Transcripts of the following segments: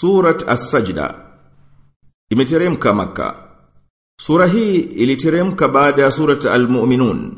Surat As-Sajda. Imeteremka maka Sura hii iliteremka baada ya surat Al-Mu'minun.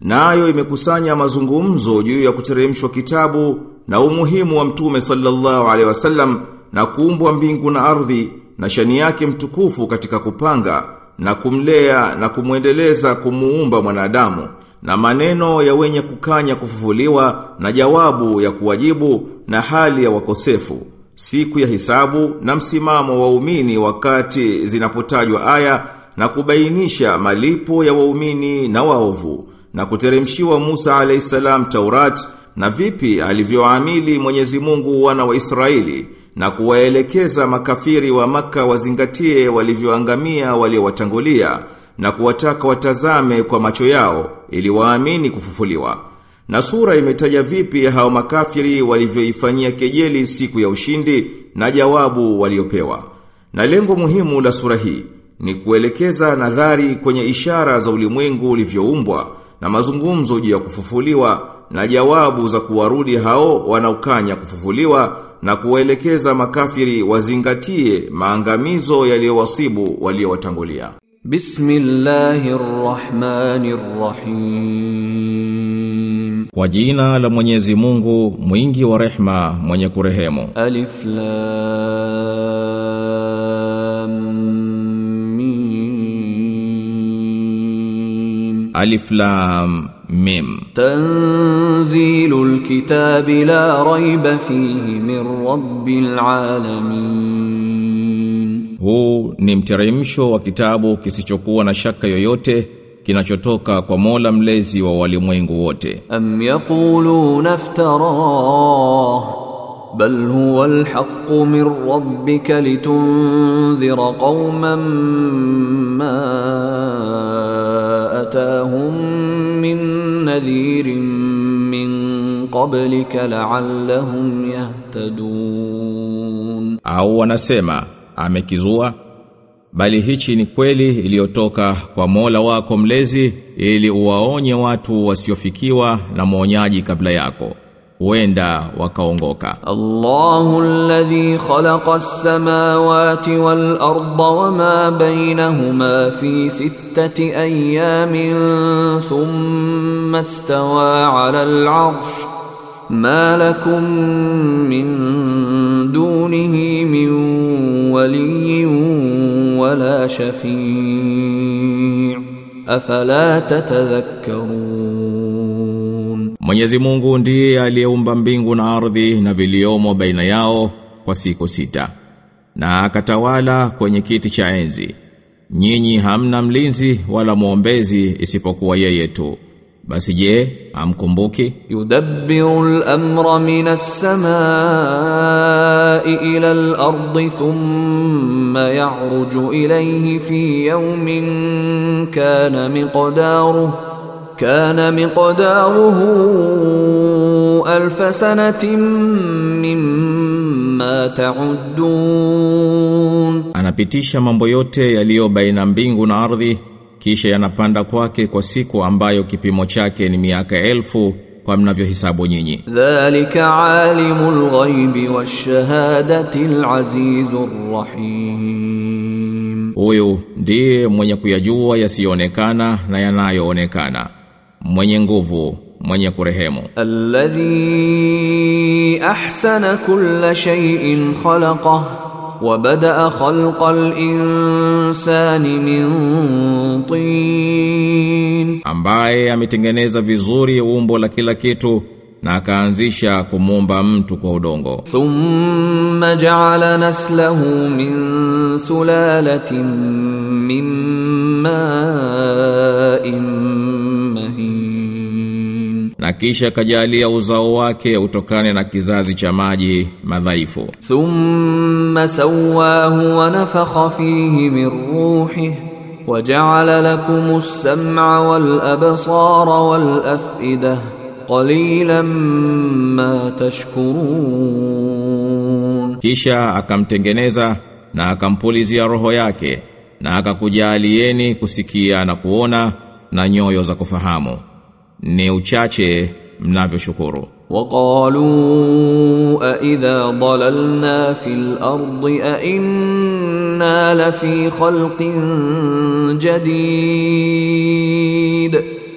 Nayo imekusanya mazungumzo juu ya kuteremshwa kitabu na umuhimu wa mtume sallallahu alaihi wasallam na kuumbwa mbingu na ardhi na shani yake mtukufu katika kupanga na kumlea na kumwendeleza kumuumba mwanadamu na maneno ya wenye kukanya kufufuliwa na jawabu ya kuwajibu na hali ya wakosefu siku ya hisabu na msimamo wa waumini wakati zinapotajwa aya na kubainisha malipo ya waumini na waovu na kuteremshiwa Musa alayhisalam Taurat na vipi alivyoamili Mwenyezi Mungu wana wa Israeli na kuwaelekeza makafiri wa maka wazingatie walivyoangamia waliowatangulia na kuwataka watazame kwa macho yao ili waamini kufufuliwa. Na sura imetaja vipi hao makafiri walivyoifanyia kejeli siku ya ushindi na jawabu waliopewa. Na lengo muhimu la sura hii ni kuelekeza nadhari kwenye ishara za ulimwengu ulivyoumbwa na mazungumzo juu ya kufufuliwa na jawabu za kuwarudi hao wanaokanya kufufuliwa na kuwaelekeza makafiri wazingatie maangamizo yaliyowasibu waliowatangulia. Bismillahirrahmanirrahim. Kwa jina la Mwenyezi Mungu mwingi wa rehma mwenye kurehemu. Alif Lam Mim. Alif Lam Mim. Tanzilul kitabi la raiba fihi min rabbil alamin. Huu ni mteremsho wa kitabu kisichokuwa na shaka yoyote kinachotoka kwa Mola mlezi wa walimwengu wote. Am yaquluna iftarah bal huwa alhaq min rabbika litunzira qauman ma atahum min nadhirin min qablika la'allahum yahtadun. Au wanasema amekizua bali hichi ni kweli iliyotoka kwa Mola wako mlezi ili uwaonye watu wasiofikiwa na mwonyaji kabla yako. Huenda wakaongoka. Allahu alladhi khalaqa as-samawati wal arda wama bainahuma fi sittati ayamin thumma istawa 'ala al-'arsh. Ma lakum min dunihi min waliyyin ولا شفيع افلا تتذكرون Mwenyezi Mungu ndiye aliyeumba mbingu na ardhi na viliomo baina yao kwa siku sita na akatawala kwenye kiti cha enzi nyinyi hamna mlinzi wala muombezi isipokuwa yeye tu Basi je, amkumbuki? Yudabbiru al-amra min as-samai ila al-ardi thumma ya'ruju ilayhi fi yawmin kana miqdaruhu kana miqdaruhu alf sanatin mimma ta'uddun, anapitisha mambo yote yaliyo baina mbingu na ardhi kisha yanapanda kwake kwa siku ambayo kipimo chake ni miaka elfu kwa mnavyohesabu nyinyi. Dhalika alimul ghaibi washahadati alazizur rahim. Huyu ndiye mwenye kuyajua yasiyoonekana na yanayoonekana. Mwenye nguvu, mwenye kurehemu. Alladhi ahsana kulla shay'in khalaqahu وبدأ خلق الإنسان من طين ambaye ametengeneza vizuri umbo la kila kitu na akaanzisha kumumba mtu kwa udongo ثم جعل نسله من سلالة من ماء مهين na kisha kajalia uzao wake utokane na kizazi cha maji madhaifu. Thumma sawahu wa nafakha fihi min ruhihi waja'ala lakum as-sam'a wal absara wal af'idah qalilan ma tashkurun. Kisha akamtengeneza na akampulizia roho yake na akakujalieni kusikia na kuona na nyoyo za kufahamu ni uchache mnavyoshukuru. Waqalu a idha dalalna fil ardi a inna lafi khalqin jadid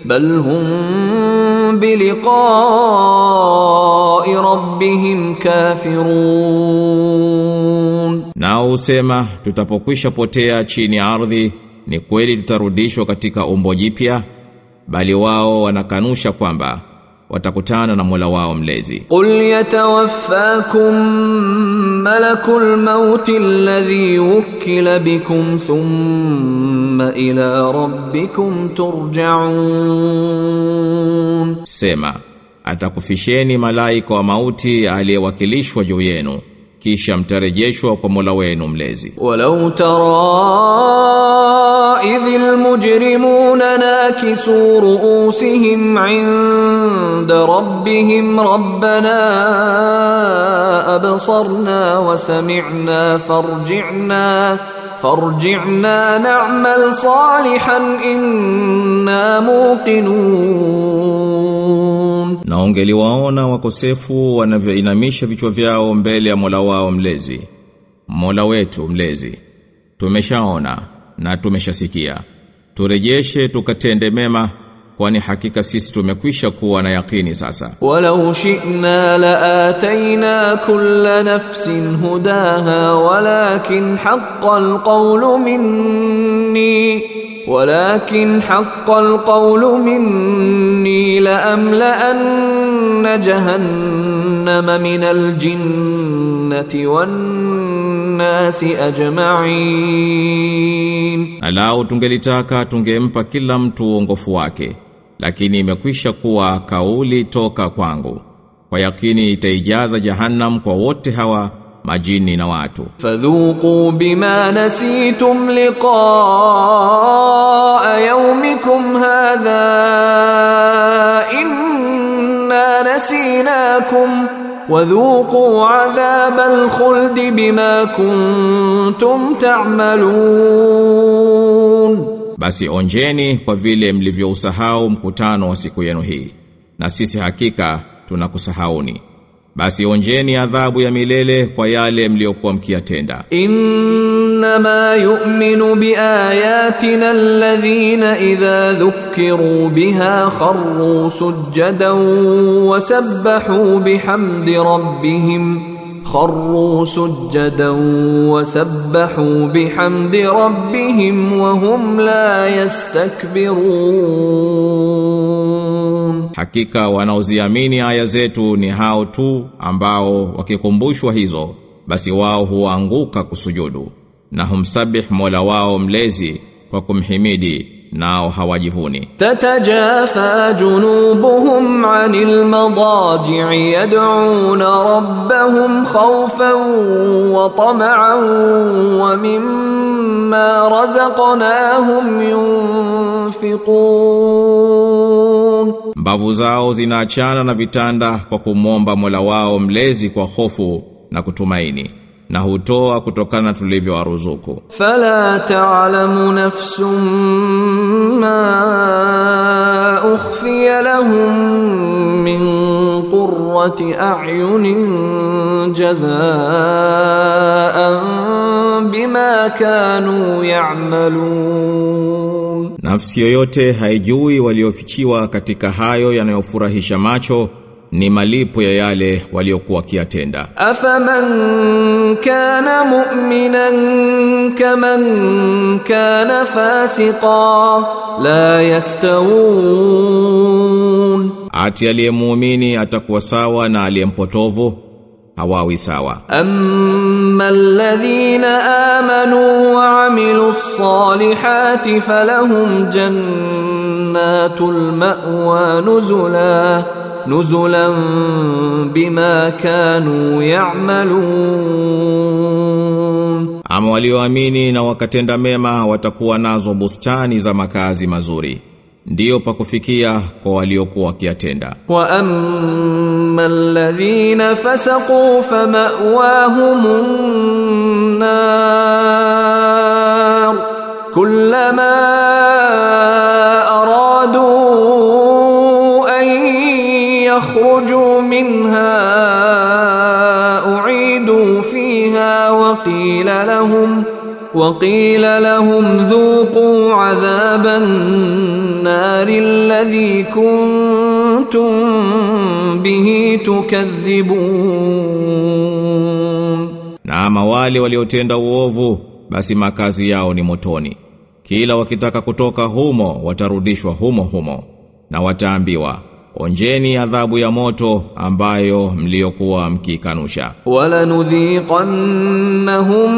bal hum biliqa'i rabbihim kafirun. Na usema tutapokwisha potea chini ya ardhi ni kweli tutarudishwa katika umbo jipya bali wao wanakanusha kwamba watakutana na Mola wao mlezi. Qul yatawaffakum malakul mauti alladhi wukila bikum thumma ila rabbikum turja'un. Sema atakufisheni malaika wa mauti aliyewakilishwa juu yenu kisha mtarejeshwa kwa Mola wenu mlezi. ولو ترى إذ المجرمون ناكسوا رؤوسهم عند ربهم ربنا أبصرنا وسمعنا فارجعنا فارجعنا نعمل صالحا إنا موقنون Na ungeliwaona wakosefu wanavyoinamisha vichwa vyao mbele ya Mola wao mlezi. Mola wetu mlezi. Tumeshaona na tumeshasikia. Turejeshe tukatende mema kwani hakika sisi tumekwisha kuwa na yakini sasa. ولو شئنا لآتينا كل نفس هداها ولكن walakin haqqal qawlu minni la amla anna jahannama minal jinnati wan nasi ajma'in Alau tungelitaka tungempa kila mtu uongofu wake lakini imekwisha kuwa kauli toka kwangu. Kwa yakini itaijaza jahannam kwa wote hawa majini na watu. Fadhuku bima nasitum liqaa yaumikum hadha inna nasinakum wadhuku adhab alkhuld bima kuntum ta'malun, basi onjeni kwa vile mlivyousahau mkutano wa siku yenu hii, na sisi hakika tunakusahauni basi onjeni adhabu ya milele kwa yale mliokuwa mkiyatenda. Innama yu'minu biayatina alladhina idha dhukiru biha kharru sujjadan wasabbahu bihamdi rabbihim kharru sujjadan wasabbahu bihamdi rabbihim wa hum la yastakbirun, hakika wanaoziamini aya zetu ni hao tu ambao wakikumbushwa hizo basi wao huanguka kusujudu na humsabih Mola wao mlezi kwa kumhimidi nao hawajivuni. Tatajafa junubuhum anil madaji'i yad'una rabbahum khawfan wa tama'an wa mimma razaqnahum yunfiqun. Mbavu zao zinaachana na vitanda kwa kumwomba Mola wao mlezi kwa hofu na kutumaini na hutoa kutokana tulivyowaruzuku. Fala ta'lamu nafsun ma ukhfiya lahum min qurrati a'yunin jazaa'an bima kanu ya'malun, nafsi yoyote haijui waliofichiwa katika hayo yanayofurahisha macho ni malipo ya yale waliokuwa kiatenda. Afaman kana mu'minan kaman kana fasiqa la yastawun, ati aliyemuumini atakuwa sawa na aliyempotovu hawawi sawa. Amma alladhina amanu wa amilu ssalihati falahum jannatul ma'wa nuzula nuzulan bima kanu ya'malun. Ama walioamini na wakatenda mema watakuwa nazo bustani za makazi mazuri. Ndiyo pa kufikia kwa waliokuwa wakiyatenda. Wa amma alladhina fasaqu fama'wahumun nar kullama ليخرجوا منها أعيدوا فيها وقيل لهم وقيل لهم ذوقوا عذاب النار الذي كنتم به تكذبون. Na ama wale waliotenda uovu basi makazi yao ni motoni. Kila wakitaka kutoka humo watarudishwa humo humo na wataambiwa onjeni adhabu ya moto ambayo mliokuwa mkikanusha wala nudhiqannahum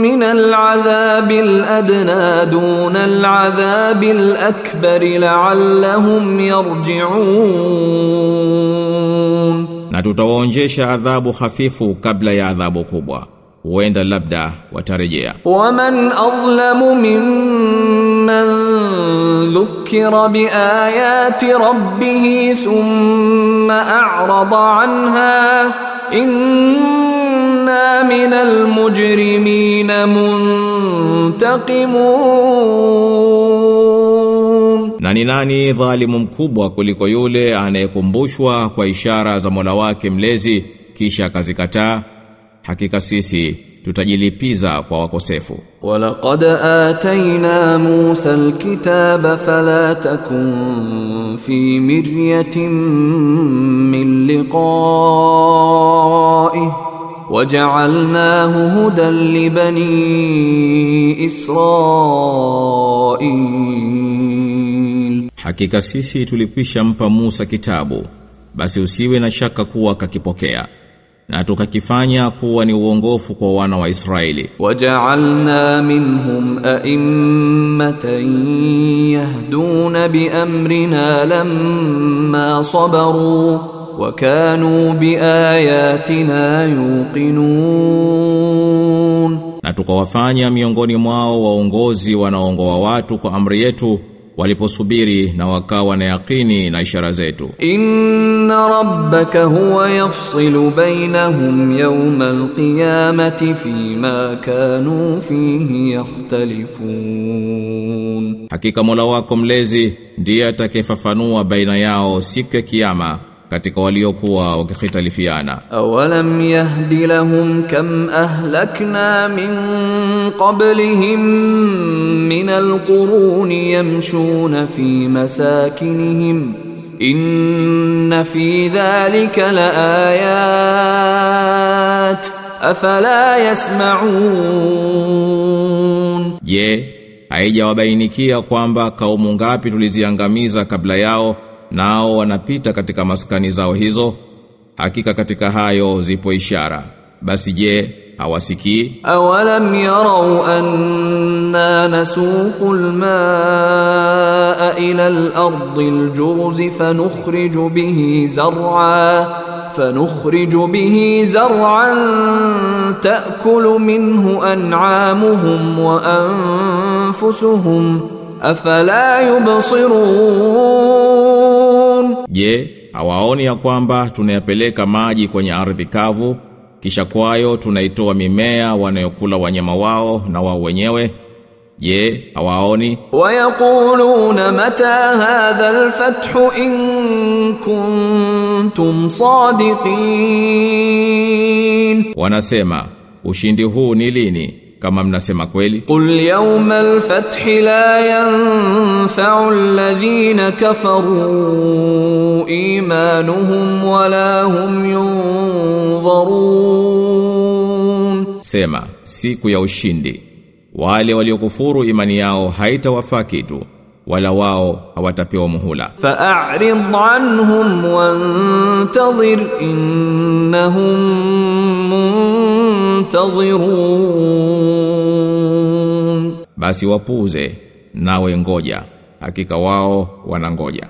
min al'adhabi al'adna duna al'adhabi al'akbar la'allahum yarji'un. Na tutawaonjesha adhabu hafifu kabla ya adhabu kubwa. Huenda labda watarejea. Waman adlamu mimman ذكر بآيات ربه ثم أعرض عنها إنا من المجرمين منتقمون Na ni nani dhalimu mkubwa kuliko yule anayekumbushwa kwa ishara za Mola wake mlezi kisha akazikataa? Hakika sisi tutajilipiza kwa wakosefu. Walaqad atayna Musa alkitaba fala takun fi miryatin min liqa'ihi waja'alnahu hudan li bani Israil. Hakika sisi tulikwisha mpa Musa kitabu basi usiwe na shaka kuwa kakipokea na tukakifanya kuwa ni uongofu kwa wana wa Israeli. Waja'alna minhum a'immatan yahduna biamrina lamma sabaru wa kanu biayatina yuqinun, na tukawafanya miongoni mwao waongozi wanaongoa watu kwa amri yetu waliposubiri na wakawa na yakini na ishara zetu. Inna rabbaka huwa yafsilu bainahum yawma alqiyamati fima kanu fihi yahtalifun. Hakika Mola wako mlezi ndiye atakayefafanua baina yao siku ya kiyama katika waliokuwa wakikhitalifiana awalam yahdi lahum kam ahlakna min قبلهم من القرون يمشون في مساكنهم إن في ذلك لآيات أفلا يسمعون Je, haijawabainikia kwamba kaumu ngapi tuliziangamiza kabla yao nao wanapita katika maskani zao hizo? Hakika katika hayo zipo ishara. Basi je, hawasikii? أولم يروا أنا نسوق الماء إلى الأرض الجرز فنخرج به زرعا فنخرج به زرعا تأكل منه أنعامهم وأنفسهم أفلا يبصرون Je, hawaoni ya kwamba tunayapeleka maji kwenye ardhi kavu Kisha kwayo tunaitoa mimea wanayokula wanyama wao na wao wenyewe Je, hawaoni? Wayakuluna mata hadha alfathu in kuntum sadiqin. Wanasema ushindi huu ni lini kama mnasema kweli? Qul yawma alfathi la yanfa'u alladhina kafaru imanuhum wala hum yun yansurun Sema siku ya ushindi. Wale waliokufuru imani yao haitawafaa kitu wala wao hawatapewa muhula. Fa'rid anhum wantazir innahum muntazirun. Basi wapuze nawe ngoja. Hakika wao wanangoja.